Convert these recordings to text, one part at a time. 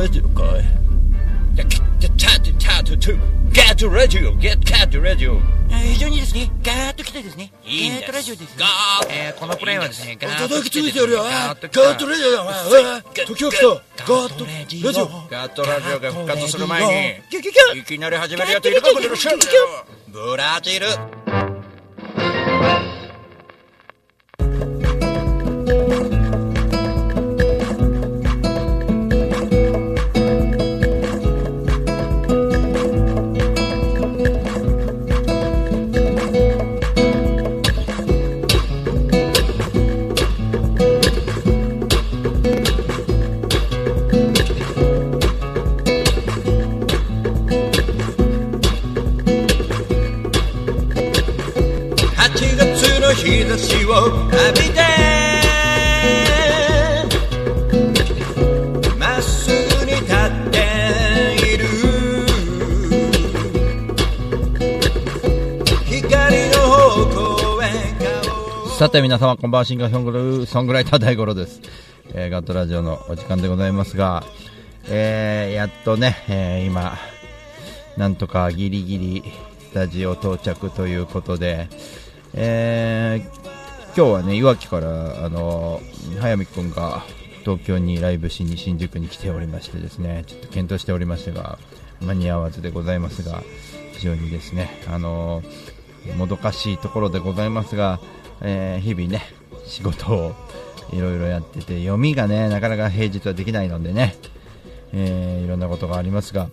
ラジオかい。ゲットラジオゲットラジオ。非常にですね、ガーッと来てですね、いいんです。ガーッとラジオですね。ガーッ。えーこのプレイはですね、ガーッきてですね。ガーッとラジオだお前。おい時が来た。ガーットラジオガットラジオが復活する前にいきなり始めるやついるかこのシャブラジル日差しを浴びてまっすぐに立っている光の方向へ顔さて皆様こんばんはシンガーソングルソングライター大五郎です、えーガットラジオのお時間でございますが、えーやっとね、えー今なんとかギリギリスタジオ到着ということで、えー今日はねいわきからあの早見くんが東京にライブしに新宿に来ておりましてですねちょっと検討しておりましたが間に合わずでございますが非常にですねあのもどかしいところでございますが、えー日々ね仕事をいろいろやってて読みがねなかなか平日はできないのでね、えーいろんなことがありますが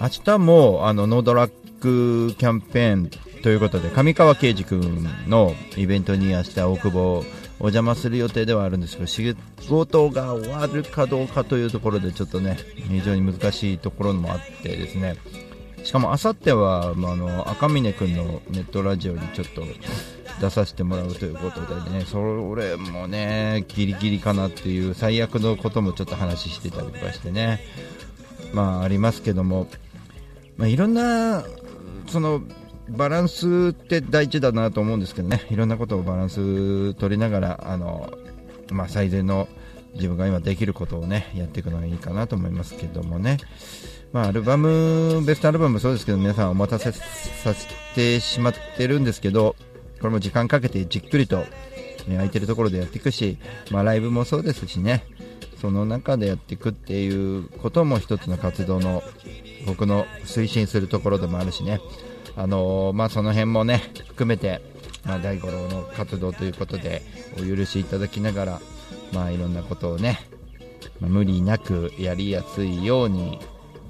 明日もあのノードラッグキャンペーンということで上川圭司君のイベントに明日大久保お邪魔する予定ではあるんですけど仕事が終わるかどうかというところでちょっとね非常に難しいところもあってですね。しかもあさっては、まあ、あの赤嶺君のネットラジオにちょっと出させてもらうということでねそれもねギリギリかなっていう最悪のこともちょっと話してたりとかしてねまあありますけども、まあ、いろんなそのバランスって大事だなと思うんですけどね。いろんなことをバランス取りながらあの、まあ、最善の自分が今できることをねやっていくのがいいかなと思いますけどもね。まあ、アルバム、ベストアルバムもそうですけど、皆さんお待たせさせてしまってるんですけど、これも時間かけてじっくりと、ね、空いてるところでやっていくし、まあ、ライブもそうですしね、その中でやっていくっていうことも一つの活動の、僕の推進するところでもあるしね、あのまあ、その辺もね、含めて、まあ、大五郎の活動ということで、お許しいただきながら、まあ、いろんなことをね、まあ無理なくやりやすいように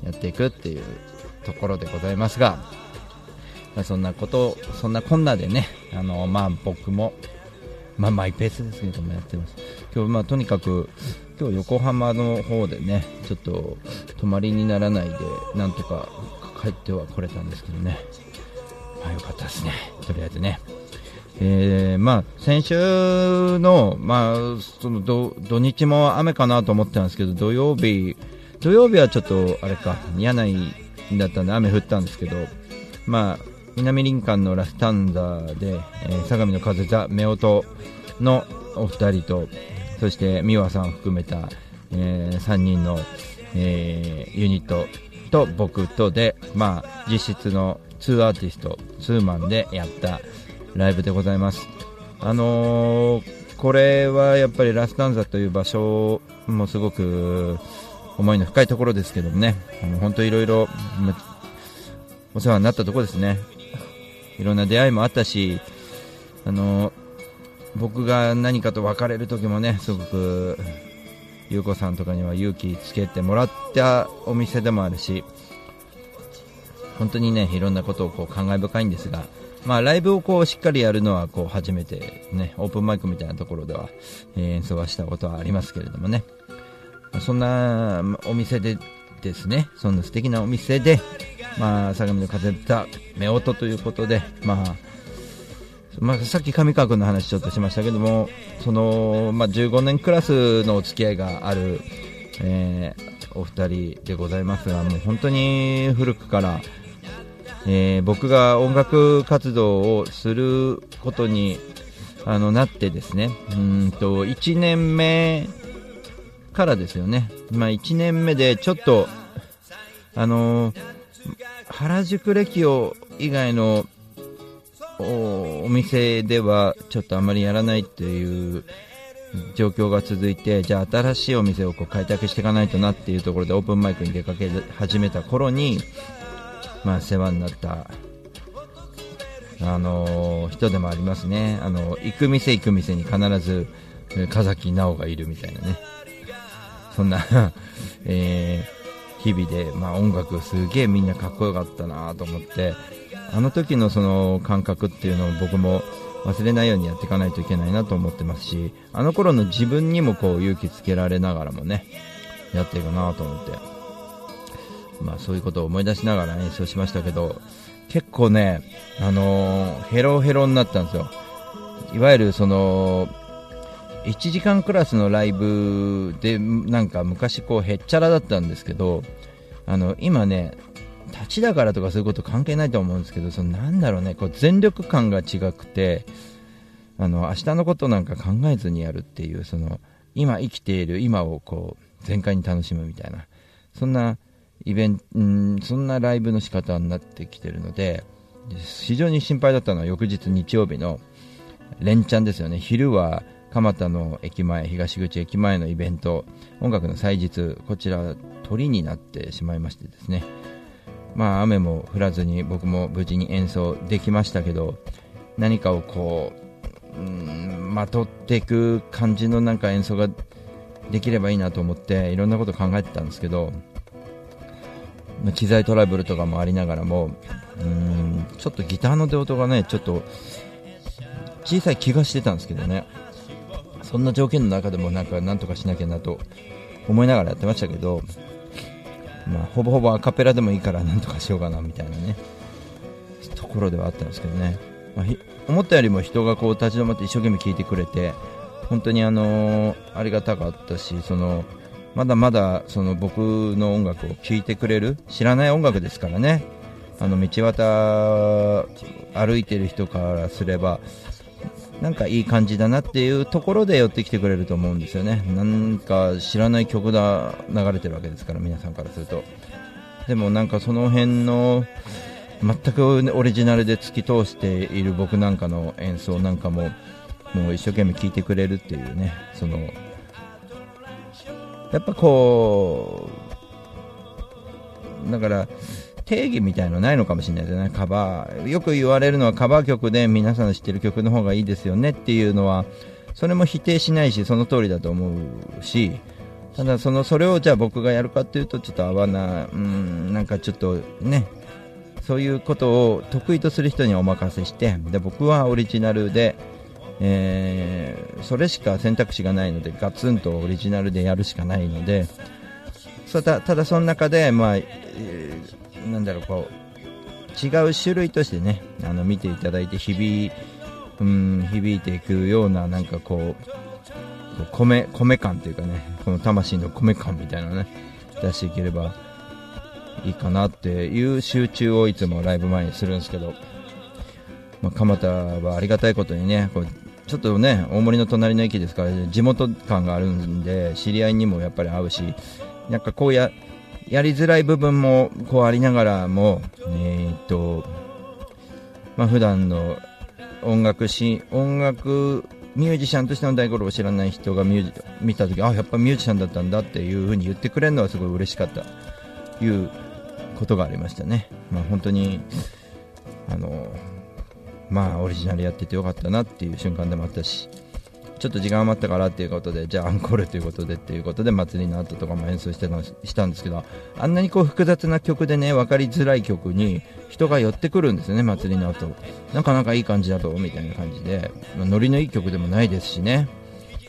やっていくっていうところでございますが、まあそんなこと、そんなこんなでね、あのまあ、僕も、まあ、マイペースですけどもやってます。今日、まあ、とにかく、今日横浜の方でね、ちょっと泊まりにならないで、なんとか帰っては来れたんですけどね、まあ、よかったですね、とりあえずね。えーまあ、先週の,、まあ、その土土日も雨かなと思ってたんですけど土曜日土曜日はちょっとあれか柳井だったんで雨降ったんですけど、まあ、南林間のラスタンザーで、えー相模の風座夫婦のお二人とそして美和さん含めた、え3人の、えーユニットと僕とで、まあ、実質の2アーティスト2マンでやったライブでございます。あのーこれはやっぱりラスタンザという場所もすごく思いの深いところですけどもね、本当いろいろお世話になったところですね。いろんな出会いもあったし、あの僕が何かと別れる時もね、すごく優子さんとかには勇気つけてもらったお店でもあるし、本当にね、いろんなことをこう感慨深いんですが、まあ、ライブをこうしっかりやるのはこう初めて、ね、オープンマイクみたいなところでは、え演奏はしたことはありますけれどもね、そんなお店でですね、そんな素敵なお店で、まあ、相模の風歌、夫婦ということで、まあ、まあ、さっき上川君の話ちょっとしましたけども、その、まあ、15年クラスのお付き合いがある、えーお二人でございますが、もう本当に古くから、えー僕が音楽活動をすることにあのなってですね、うんと1年目からですよね、まあ、1年目でちょっと、あのー原宿レキオ以外のおお店ではちょっとあまりやらないっていう状況が続いてじゃあ新しいお店をこう開拓していかないとなっていうところでオープンマイクに出かけ始めた頃に、まあ、世話になった、あの人でもありますね。あの行く店行く店に必ずえー風木直がいるみたいなね。そんな、えー日々で、まあ、音楽すげえみんなかっこよかったなと思ってあの時のその感覚っていうのを僕も忘れないようにやっていかないといけないなと思ってますしあの頃の自分にもこう勇気つけられながらもねやっていくなと思って、まあ、そういうことを思い出しながら演奏しましたけど結構ね、あのーヘロヘロになったんですよ。いわゆるその1時間クラスのライブでなんか昔こうへっちゃらだったんですけどあの今ね立ちだからとかそういうこと関係ないと思うんですけどそのなんだろうねこう全力感が違くてあの明日のことなんか考えずにやるっていうその今生きている今をこう全開に楽しむみたいなそんなイベントうんそんなライブの仕方になってきてるので非常に心配だったのは翌日日曜日の連チャンですよね。昼は蒲田の駅前東口駅前のイベント音楽の祭日こちら鳥になってしまいましてですね。まあ雨も降らずに僕も無事に演奏できましたけど何かをこううんまとっていく感じのなんか演奏ができればいいなと思っていろんなこと考えてたんですけど機材トラブルとかもありながらもうんちょっとギターの出音がねちょっと小さい気がしてたんですけどね。そんな条件の中でもなんかなんとかしなきゃなと思いながらやってましたけど、まあ、ほぼほぼアカペラでもいいからなんとかしようかなみたいなねところではあったんですけどね、まあ思ったよりも人がこう立ち止まって一生懸命聴いてくれて本当にあのーありがたかったしそのまだまだその僕の音楽を聴いてくれる知らない音楽ですからね。あの道端歩いてる人からすればなんかいい感じだなっていうところで寄ってきてくれると思うんですよね。なんか知らない曲が流れてるわけですから皆さんからすると。でもなんかその辺の全くオリジナルで突き通している僕なんかの演奏なんかももう一生懸命聴いてくれるっていうねそのやっぱこうだから定義みたいのないのかもしれないですよね。カバーよく言われるのはカバー曲で皆さんの知ってる曲の方がいいですよねっていうのはそれも否定しないしその通りだと思うしただそのそれをじゃあ僕がやるかっていうとちょっと合わなうんなんかちょっとねそういうことを得意とする人にお任せしてで僕はオリジナルで、えーそれしか選択肢がないのでガツンとオリジナルでやるしかないのでそただその中で、まあえーなんだろうこう違う種類としてねあの見ていただいて響いうん響いていくようななんかこうこう米米感というかねこの魂の米感みたいなのね出していければいいかなっていう集中をいつもライブ前にするんですけど、まあ、蒲田はありがたいことにねこうちょっとね大森の隣の駅ですから地元感があるんで知り合いにもやっぱり会うしなんかこうややりづらい部分もこうありながらもえーっとまあ普段の音楽し音楽ミュージシャンとしての大五郎を知らない人がミュージ見た時あやっぱミュージシャンだったんだっていう風に言ってくれるのはすごい嬉しかった。いうことがありましたね、まあ、本当にあのまあオリジナルやっててよかったなっていう瞬間でもあったしちょっと時間余ったからっていうことでじゃあアンコールということでっていうことで祭りの後とかも演奏してたしたんですけどあんなにこう複雑な曲でね分かりづらい曲に人が寄ってくるんですよね祭りの後。なかなかいい感じだとみたいな感じで、まあノリのいい曲でもないですしね。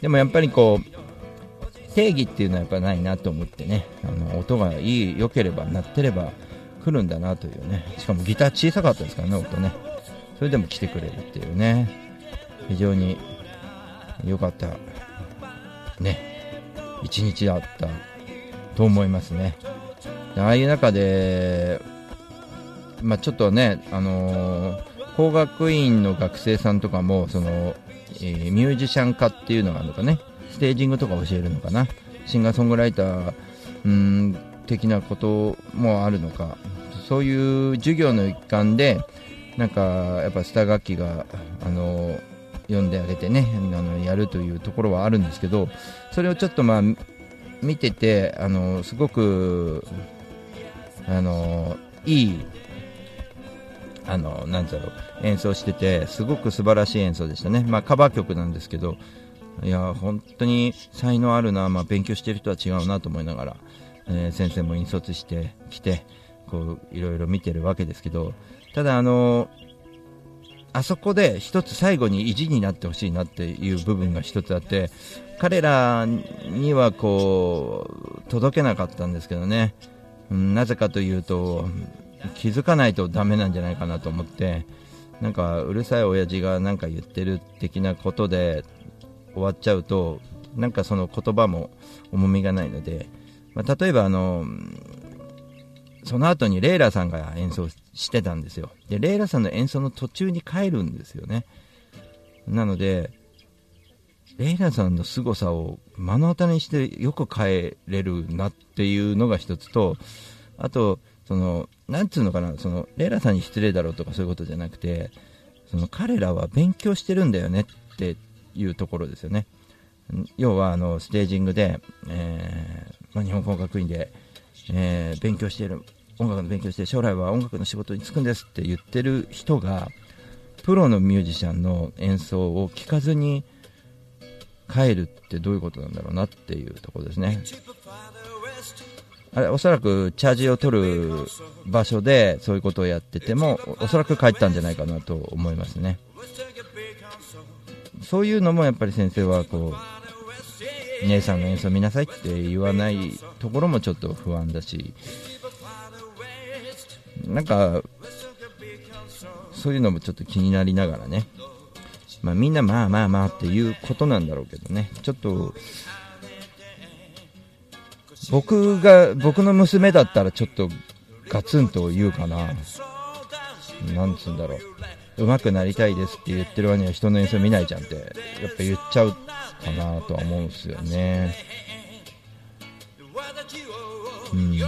でもやっぱりこう定義っていうのはやっぱないなと思ってね。あの音がいい良ければ鳴ってれば来るんだなというね。しかもギター小さかったですからね音ね。それでも来てくれるっていうね。非常に良かったね一日だったと思いますね。ああいう中でまあちょっとねあのー工学院の学生さんとかもその、えーミュージシャン科っていうのがあるのかね。ステージングとか教えるのかな。シンガーソングライターうん的なこともあるのか。そういう授業の一環でなんかやっぱスター楽器があの読んであげてねあのやるというところはあるんですけどそれをちょっとまあ見ててあのすごくあのいいあのなんだろう演奏しててすごく素晴らしい演奏でしたね、まあ、カバー曲なんですけどいや本当に才能あるな、まあ、勉強してる人は違うなと思いながら、えー先生も引率してきてこういろいろ見てるわけですけどただあのあそこで一つ最後に意地になってほしいなっていう部分が一つあって彼らにはこう届けなかったんですけどね、うんなぜかというと気づかないとダメなんじゃないかなと思ってなんかうるさい親父が何か言ってる的なことで終わっちゃうとなんかその言葉も重みがないので、まあ、例えばあのその後にレイラさんが演奏してたんですよ。でレイラさんの演奏の途中に帰るんですよね。なのでレイラさんの凄さを目の当たりにしてよく帰れるなっていうのが一つとあとそのなんつうのかなそのレイラさんに失礼だろうとかそういうことじゃなくてその彼らは勉強してるんだよねっていうところですよね。要はあのステージングで、えーまあ、日本工学院で、えー勉強してる音楽の勉強して将来は音楽の仕事に就くんですって言ってる人がプロのミュージシャンの演奏を聴かずに帰るってどういうことなんだろうなっていうところですね。あれおそらくチャージを取る場所でそういうことをやっててもおそらく帰ったんじゃないかなと思いますね。そういうのもやっぱり先生はこう姉さんの演奏見なさいって言わないところもちょっと不安だしなんかそういうのもちょっと気になりながらね、まあ、みんなまあまあまあっていうことなんだろうけどね。ちょっと僕が僕の娘だったらちょっとガツンと言うかな。なんつうんだろう。上手くなりたいですって言ってる割には人の演奏見ないじゃんってやっぱ言っちゃうかなとは思うんですよね。うん。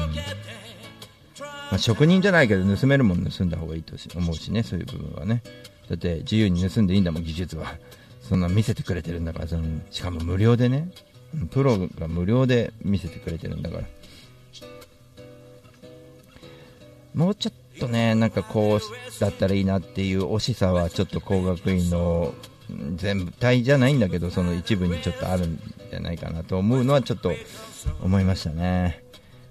まあ、職人じゃないけど盗めるもん盗んだ方がいいと思うしねそういう部分はね。だって自由に盗んでいいんだもん技術は。そんな見せてくれてるんだからそのしかも無料でね。プロが無料で見せてくれてるんだから。もうちょっとねなんかこうだったらいいなっていう惜しさはちょっと工学院の全体じゃないんだけどその一部にちょっとあるんじゃないかなと思うのはちょっと思いましたね、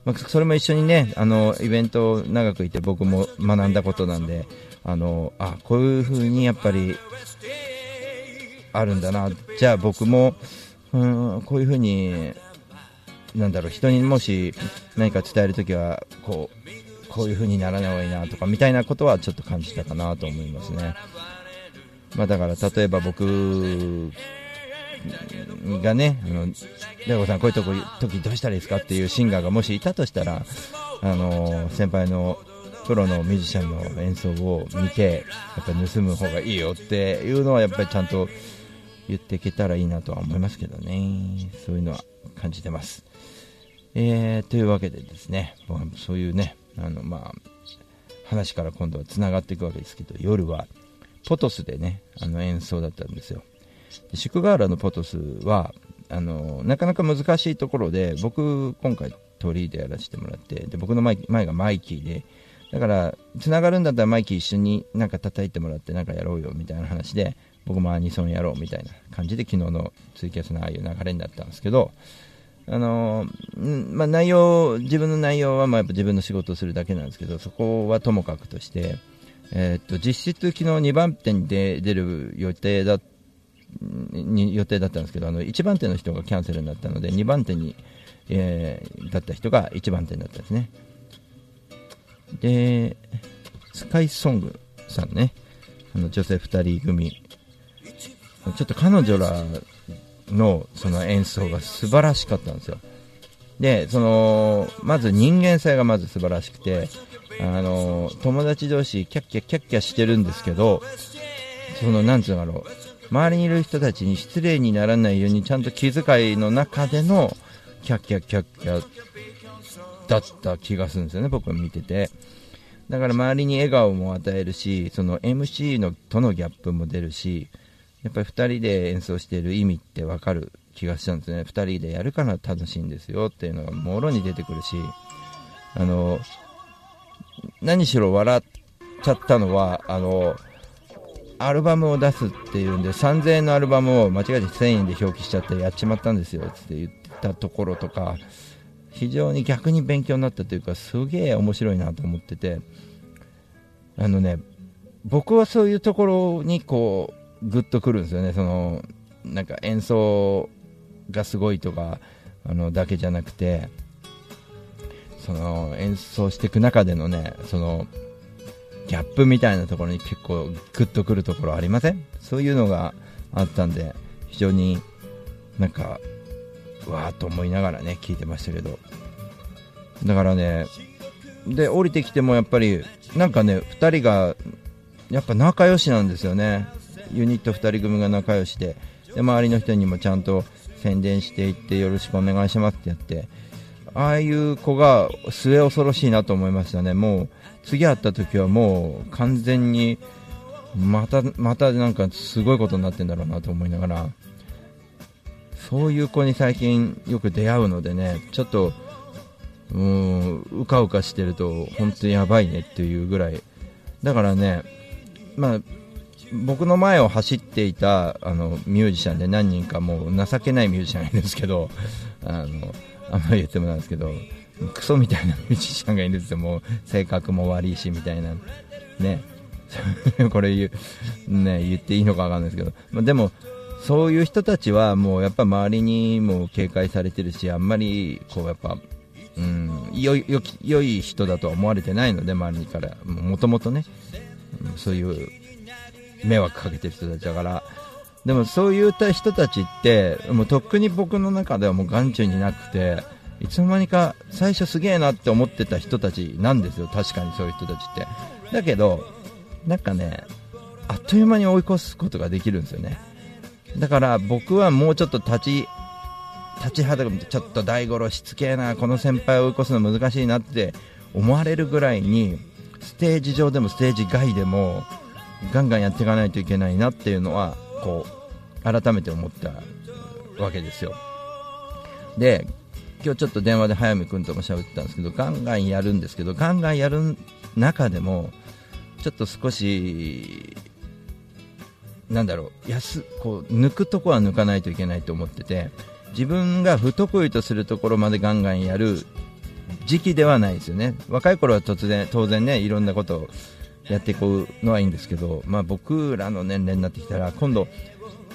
まあ、それも一緒にねあのイベントを長くいて僕も学んだことなんであのあこういう風にやっぱりあるんだなじゃあ僕もうんこういう風になんだろう人にもし何か伝えるときはこうこういう風にならない方がいいなとかみたいなことはちょっと感じたかなと思いますね。まあ、だから例えば僕がね、あの大悟さん、こういうとこ時どうしたらいいですかっていうシンガーがもしいたとしたら、あの先輩のプロのミュージシャンの演奏を見て、やっぱ盗む方がいいよっていうのはやっぱりちゃんと言っていけたらいいなとは思いますけどね、そういうのは感じてます。えー、というわけでですね、そういうね、あのまあ話から今度はつながっていくわけですけど、夜はポトスでね、あの演奏だったんですよ。で宿河原のポトスはあのなかなか難しいところで僕今回鳥居でやらせてもらってで僕の前前がマイキーでだからつながるんだったらマイキー一緒になんか叩いてもらってなんかやろうよみたいな話で僕もアニソンやろうみたいな感じで昨日のツイキャスのああいう流れになったんですけどあのまあ、内容自分の内容はまあやっぱ自分の仕事をするだけなんですけどそこはともかくとして、えーっと実質昨日2番手に出る予定だったに予定だったんですけどあの1番手の人がキャンセルになったので2番手に、えーだった人が1番手になったんですね。でスカイソングさんね。あの女性2人組。ちょっと彼女らのその演奏が素晴らしかったんですよ。でそのまず人間性がまず素晴らしくてあの友達同士キャッキャキャッキャしてるんですけどそのなんつうんだろう。周りにいる人たちに失礼にならないようにちゃんと気遣いの中でのキャッキャッキャッキャだった気がするんですよね、僕は見てて。だから周りに笑顔も与えるし、その MC のとのギャップも出るし、やっぱり2人で演奏している意味って分かる気がしたんですね、2人でやるから楽しいんですよっていうのがもろに出てくるし、あの何しろ笑っちゃったのは、あのアルバムを出すっていうんで、3000円のアルバムを間違えて1000円で表記しちゃってやっちまったんですよって言ったところとか、非常に逆に勉強になったというか、すげえ面白いなと思ってて、あのね、僕はそういうところにこう、グッとくるんですよね、その、なんか演奏がすごいとか、あの、だけじゃなくて、その、演奏していく中でのね、その、ギャップみたいなところに結構グッとくるところありません？そういうのがあったんで、非常になんか、わーと思いながらね、聞いてましたけど。だからね、で、降りてきてもやっぱり、なんかね、2人が、やっぱ仲良しなんですよね。ユニット2人組が仲良しで、で、周りの人にもちゃんと宣伝していって、よろしくお願いしますってやって、ああいう子が末恐ろしいなと思いましたね。もう、次会った時はもう完全に、また、またなんかすごいことになってんだろうなと思いながら、そういう子に最近よく出会うのでね、ちょっと、うーん、うかうかしてると、本当にやばいねっていうぐらい。だからね、まあ、僕の前を走っていたあのミュージシャンで何人かもう情けないミュージシャンがいるんですけど、あの、あんまり言ってもなんですけど、クソみたいなミュージシャンがいるんですよ、もう性格も悪いしみたいな、ね、これ言う,、ね、言っていいのかわかんないですけど、まあ、でも、そういう人たちはもうやっぱ周りにも警戒されてるし、あんまりこうやっぱ、うん、良い良い人だとは思われてないので、周りから、もともとね、そういう迷惑かけてる人たちだから、でもそういった人たちって、もうとっくに僕の中ではもう眼中になくて、いつの間にか最初すげえなって思ってた人たちなんですよ、確かにそういう人たちって。だけど、なんかね、あっという間に追い越すことができるんですよね。だから僕はもうちょっと立ち、立ちはだく、ちょっと大五郎しつけえな、この先輩を追い越すの難しいなって思われるぐらいに、ステージ上でもステージ外でも、ガンガンやっていかないといけないなっていうのは、こう、改めて思ったわけですよ。で、今日ちょっと電話で早見君とも喋ってたんですけど、ガンガンやるんですけど、ガンガンやる中でも、ちょっと少し、なんだろう、安こう抜くとこは抜かないといけないと思ってて、自分が不得意とするところまでガンガンやる時期ではないですよね。若い頃は突然、当然ね、いろんなことをやっていくのはいいんですけど、まあ僕らの年齢になってきたら、今度、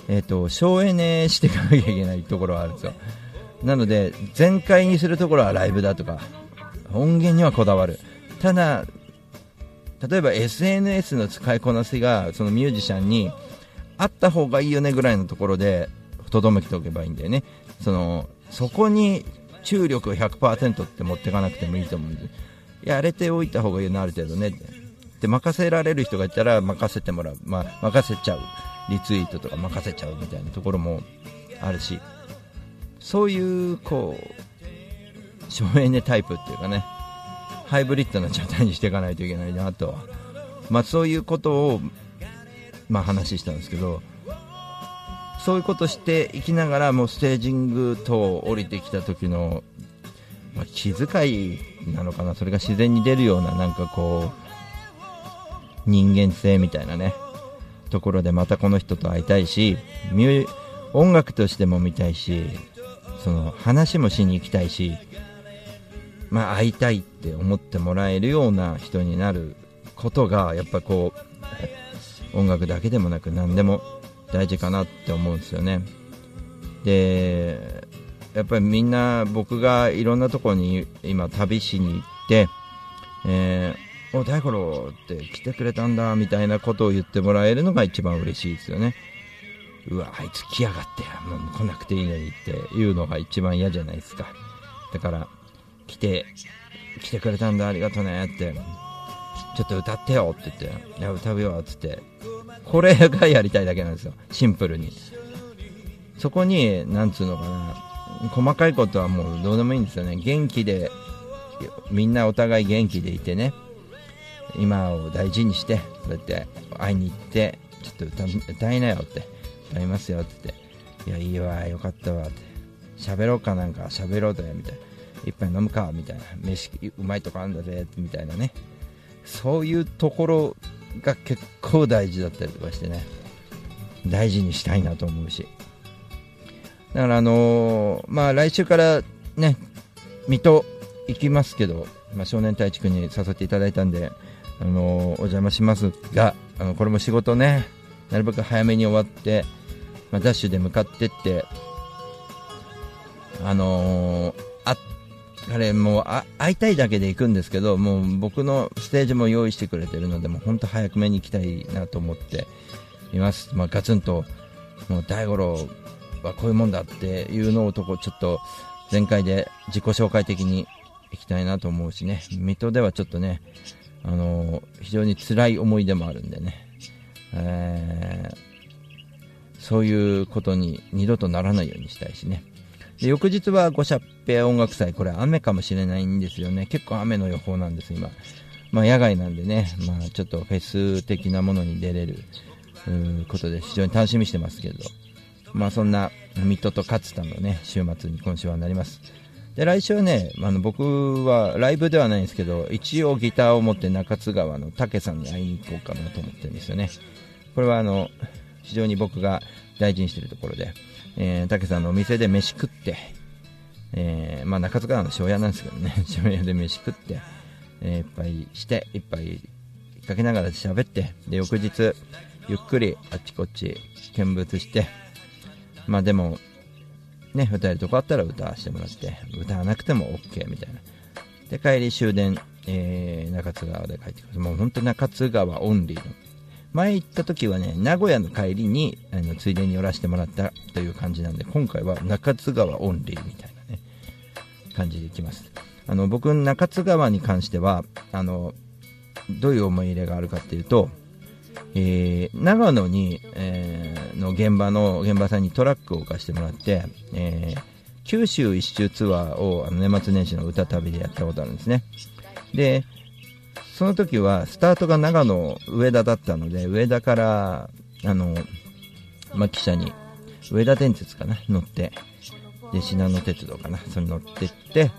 えっ、ー、と、省エネしていかなきゃいけないところはあるんですよ。なので、全開にするところはライブだとか、音源にはこだわる。ただ、例えば SNS の使いこなしが、そのミュージシャンに、あった方がいいよねぐらいのところで、とどめておけばいいんだよね。その、そこに注力100%って持っていかなくてもいいと思うんで、やれておいた方がいいな、ある程度ね。で、任せられる人がいたら任せてもらう。まあ、任せちゃう。リツイートとか任せちゃうみたいなところもあるし、そういうこう省エネタイプっていうかねハイブリッドな状態にしていかないといけないなとまあ、そういうことを、まあ、話したんですけどそういうことしていきながらもうステージングと降りてきた時の、まあ、気遣いなのかなそれが自然に出るようななんかこう人間性みたいなねところでまたこの人と会いたいし音楽としても見たいしその話もしに行きたいし、まあ、会いたいって思ってもらえるような人になることがやっぱこう音楽だけでもなく何でも大事かなって思うんですよね。でやっぱりみんな僕がいろんなところに今旅しに行って、えー、お大五郎って来てくれたんだみたいなことを言ってもらえるのが一番嬉しいですよね。うわ、あいつ来やがって、もう来なくていいのにっていうのが一番嫌じゃないですか。だから、来て、来てくれたんだ、ありがとねって、ちょっと歌ってよって言って、いや、歌うよって言って、これがやりたいだけなんですよ、シンプルに。そこに、なんつうのかな、細かいことはもうどうでもいいんですよね元気でみんなお互い元気でいてね今を大事にしてそうやって会いに行ってちょっと歌歌いなよって歌いますよって言っていやいいわよかったわって喋ろうかなんか喋ろうぜみたいな一杯飲むかみたいな飯うまいとこあるんだぜみたいなね。そういうところが結構大事だったりとかしてね。大事にしたいなと思うし。だからあのーまあ来週からね水戸行きますけど、まあ、少年隊地区に誘っていただいたんで、あのーお邪魔しますがあのこれも仕事ね。なるべく早めに終わって、まあ、ダッシュで向かってってあのーあ彼もうあ会いたいだけで行くんですけどもう僕のステージも用意してくれてるのでもう本当早く目に行きたいなと思っています、まあ、ガツンともう大五郎はこういうもんだっていうのをとこちょっと前回で自己紹介的に行きたいなと思うしね。水戸ではちょっとねあの非常に辛い思い出もあるんでね、えーそういうことに二度とならないようにしたいしね。で翌日は五社ペア音楽祭。これ雨かもしれないんですよね。結構雨の予報なんです今。まあ野外なんでね。まあちょっとフェス的なものに出れるうことで非常に楽しみしてますけど。まあそんな水戸と勝田のね週末に今週はなります。で来週はねあの僕はライブではないんですけど一応ギターを持って中津川の武さんに会いに行こうかなと思ってるんですよね。これはあの非常に僕が大事にしているところで、えー、武さんのお店で飯食って、えーまあ、中津川の庄屋なんですけどね。庄屋で飯食って、えー、一杯して一杯かけながら喋ってで翌日ゆっくりあっちこっち見物してまあでもね歌えるとこあったら歌わせてもらって歌わなくても OK みたいな。で帰り終電、えー中津川で帰ってくるもう本当中津川オンリーの前行った時はね名古屋の帰りにあのついでに寄らせてもらったという感じなんで今回は中津川オンリーみたいなね感じで行きます。あの僕中津川に関してはあのどういう思い入れがあるかっていうと、えー長野に、えーの現場の現場さんにトラックを貸してもらって、えー九州一周ツアーをあの年末年始の歌旅でやったことあるんですね。でその時はスタートが長野上田だったので上田からあの牧車に上田電鉄かな乗ってで信濃鉄道かなそれ乗ってって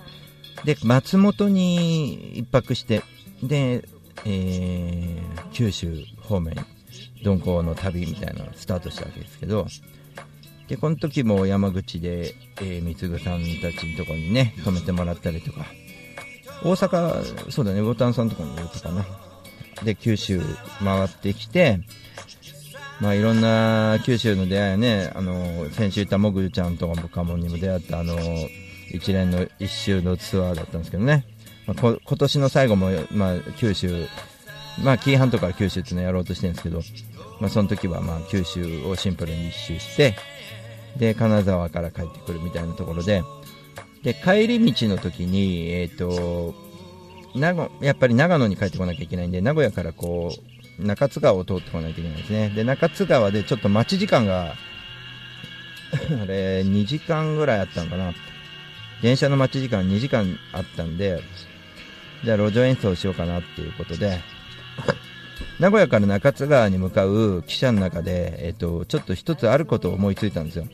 で松本に一泊してで、えー九州方面鈍行の旅みたいなのがスタートしたわけですけどでこの時も山口で、えー、三つぐさんたちのところにね泊めてもらったりとか大阪そうだね魚丹さんとかにもいたかな。で九州回ってきてまあいろんな九州の出会いねあの先週言ったもぐちゃんとかもかもにも出会ったあの一連の一周のツアーだったんですけどね、まあ、こ今年の最後も、まあ、九州まあ紀伊半島から九州っていうのやろうとしてるんですけど、まあ、その時はまあ九州をシンプルに一周してで金沢から帰ってくるみたいなところでで帰り道の時にえっ、と名古やっぱり長野に帰ってこなきゃいけないんで名古屋からこう中津川を通ってこないといけないですね。で中津川でちょっと待ち時間が あれ2時間ぐらいあったのかな。電車の待ち時間2時間あったんでじゃあ路上演奏しようかなっていうことで 名古屋から中津川に向かう汽車の中で、えっと、ちょっと一つあることを思いついたんですよ。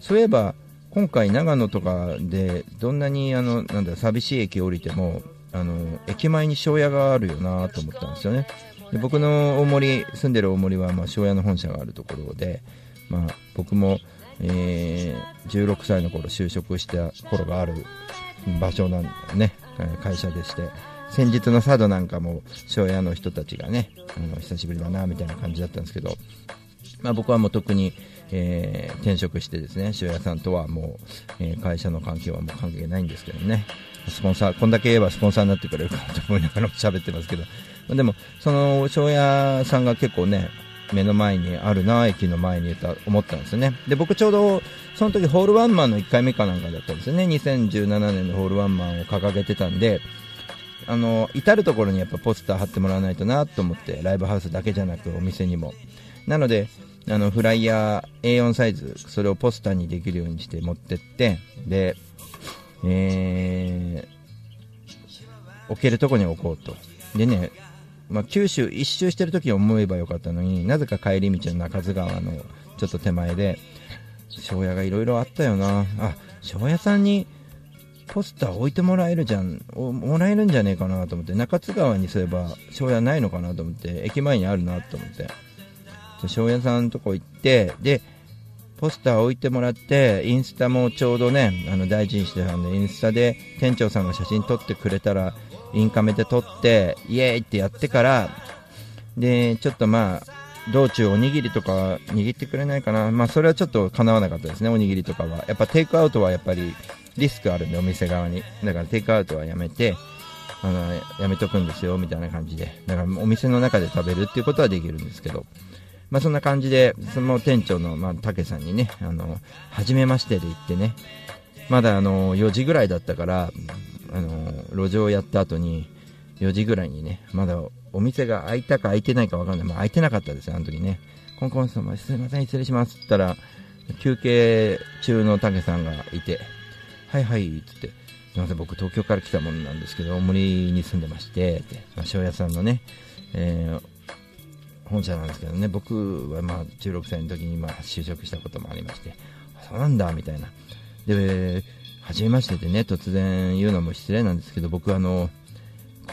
そういえば今回長野とかでどんなにあのなんだ寂しい駅降りてもあの駅前に庄屋があるよなと思ったんですよね。で僕の大森住んでる大森はまあ庄屋の本社があるところで、まあ、僕も、えー16歳の頃就職した頃がある場所なんだね。会社でして。先日の佐渡なんかも庄屋の人たちがねあの久しぶりだなみたいな感じだったんですけど。まあ、僕はもう特に、えー転職してですね塩屋さんとはもう、えー会社の関係はもう関係ないんですけどね。スポンサーこんだけ言えばスポンサーになってくれるかなと思いながら喋ってますけど、までもその塩屋さんが結構ね目の前にあるな駅の前にいた思ったんですよね。で僕ちょうどその時ホールワンマンの1回目かなんかだったんですよね。2017年のホールワンマンを掲げてたんであの至る所にやっぱポスター貼ってもらわないとなと思ってライブハウスだけじゃなくお店にも。なのであのフライヤー A4 サイズそれをポスターにできるようにして持ってってで、えー、置けるとこに置こうと。でね、まあ、九州一周してる時に思えばよかったのになぜか帰り道の中津川のちょっと手前で庄屋がいろいろあったよな。あ庄屋さんにポスター置いてもらえるじゃん。もらえるんじゃねえかなと思って。中津川にそういえば庄屋ないのかなと思って駅前にあるなと思って。庄屋さんのとこ行ってでポスター置いてもらってインスタもちょうどねあの大事にしてたんでインスタで店長さんが写真撮ってくれたらインカメで撮ってイエーイってやってからでちょっとまあ道中おにぎりとか握ってくれないかな。まあそれはちょっと叶わなかったですねおにぎりとかは。やっぱテイクアウトはやっぱりリスクあるんでお店側に。だからテイクアウトはやめてあのやめとくんですよみたいな感じで。だからお店の中で食べるっていうことはできるんですけど。まあ、そんな感じで、その店長の、まあ、竹さんにね、あの、初めましてで行ってね、まだあの、4時ぐらいだったから、あの、路上をやった後に、4時ぐらいにね、まだお店が開いたか開いてないかわかんない。まあ、開いてなかったですよ、あの時ね。コンコン様、すいません、失礼します。って言ったら、休憩中の竹さんがいて、はいはい、つって、すみません、僕東京から来たものなんですけど、大森に住んでまして、って、まあ、屋さんのね、えー、本社なんですけどね、僕はまあ16歳の時に今就職したこともありまして、そうなんだ、みたいな。で、初めましてでね、突然言うのも失礼なんですけど、僕はあの、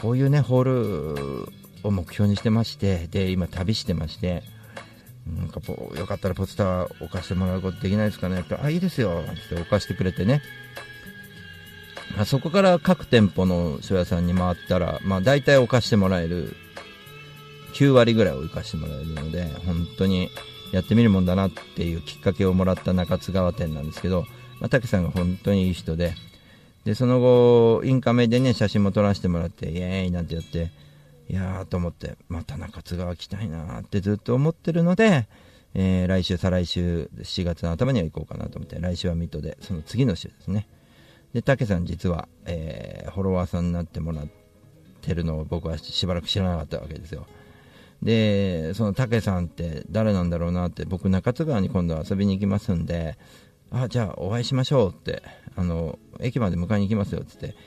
こういうね、ホールを目標にしてまして、で、今旅してまして、なんかこうよかったらポスター置かしてもらうことできないですかねって、あ、いいですよ、って置かしてくれてね。まあ、そこから各店舗の書屋さんに回ったら、まあ、大体置かしてもらえる9割ぐらいを生かしてもらえるので、本当にやってみるもんだなっていうきっかけをもらった中津川店なんですけど、まあ、竹さんが本当にいい人で、で、その後、インカメでね、写真も撮らせてもらって、イエーイなんてやって、いやーと思って、また中津川来たいなーってずっと思ってるので、えー、来週、再来週、7月の頭には行こうかなと思って、来週は水戸で、その次の週ですね。で、竹さん実は、えー、フォロワーさんになってもらってるのを僕はしばらく知らなかったわけですよ。で、その武さんって誰なんだろうなって、僕、中津川に今度遊びに行きますんで、あ、じゃあお会いしましょうって、あの、駅まで迎えに行きますよって言って、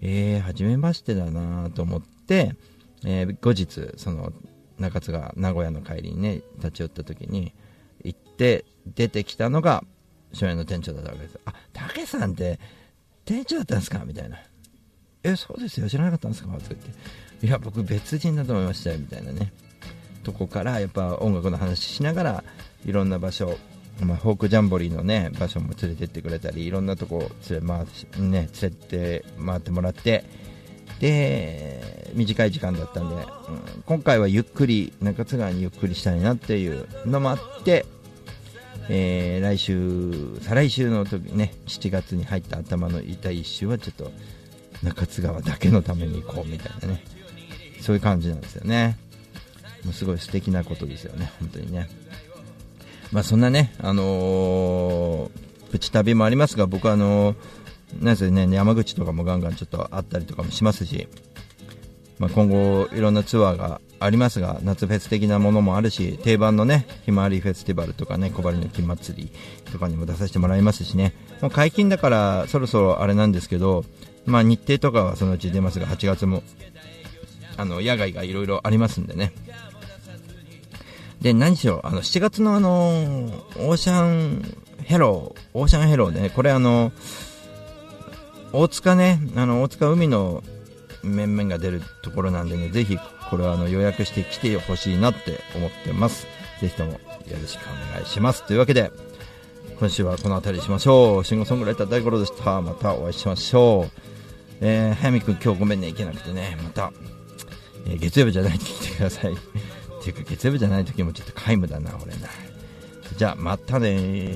えー、初めましてだなと思って、えー、後日、その、中津川、名古屋の帰りにね、立ち寄った時に、行って、出てきたのが、初演の店長だったわけです。あ、武さんって店長だったんですかみたいな。え、そうですよ、知らなかったんですかって言って。いや、僕別人だと思いましたよ、みたいなね。とこからやっぱ音楽の話しながらいろんな場所、まあ、フォークジャンボリーのね場所も連れてってくれたりいろんなとこ連れ,、回し、ね、連れて回ってもらって。で短い時間だったんで、うん、今回はゆっくり中津川にゆっくりしたいなっていうのもあって、えー、来週再来週の時ね7月に入った頭の痛い一周はちょっと中津川だけのために行こうみたいなねそういう感じなんですよね。もうすごい素敵なことですよね、本当にね。まあ、そんなね、あのー、プチ旅もありますが、僕はあのー、なんせね、山口とかもガンガンちょっとあったりとかもしますし、まあ、今後いろんなツアーがありますが、夏フェス的なものもあるし、定番のね、ひまわりフェスティバルとかね、小針の金祭りとかにも出させてもらいますしね、もう解禁だからそろそろあれなんですけど、まあ、日程とかはそのうち出ますが、8月も、あの、野外がいろいろありますんでね、で、何しろ、あの、7月のあの、オーシャンヘロー、オーシャンヘローでね、これあの、大塚ね、あの、大塚海の面々が出るところなんでね、ぜひ、これはあの、予約して来てほしいなって思ってます。ぜひともよろしくお願いします。というわけで、今週はこの辺りにしましょう。シンガーソングライター大五郎でした。またお会いしましょう。えー、早見くん今日ごめんね、行けなくてね、また、えー、月曜日じゃないと来てください。ていうか月曜日じゃない時もちょっと皆無だな俺な。じゃあまたね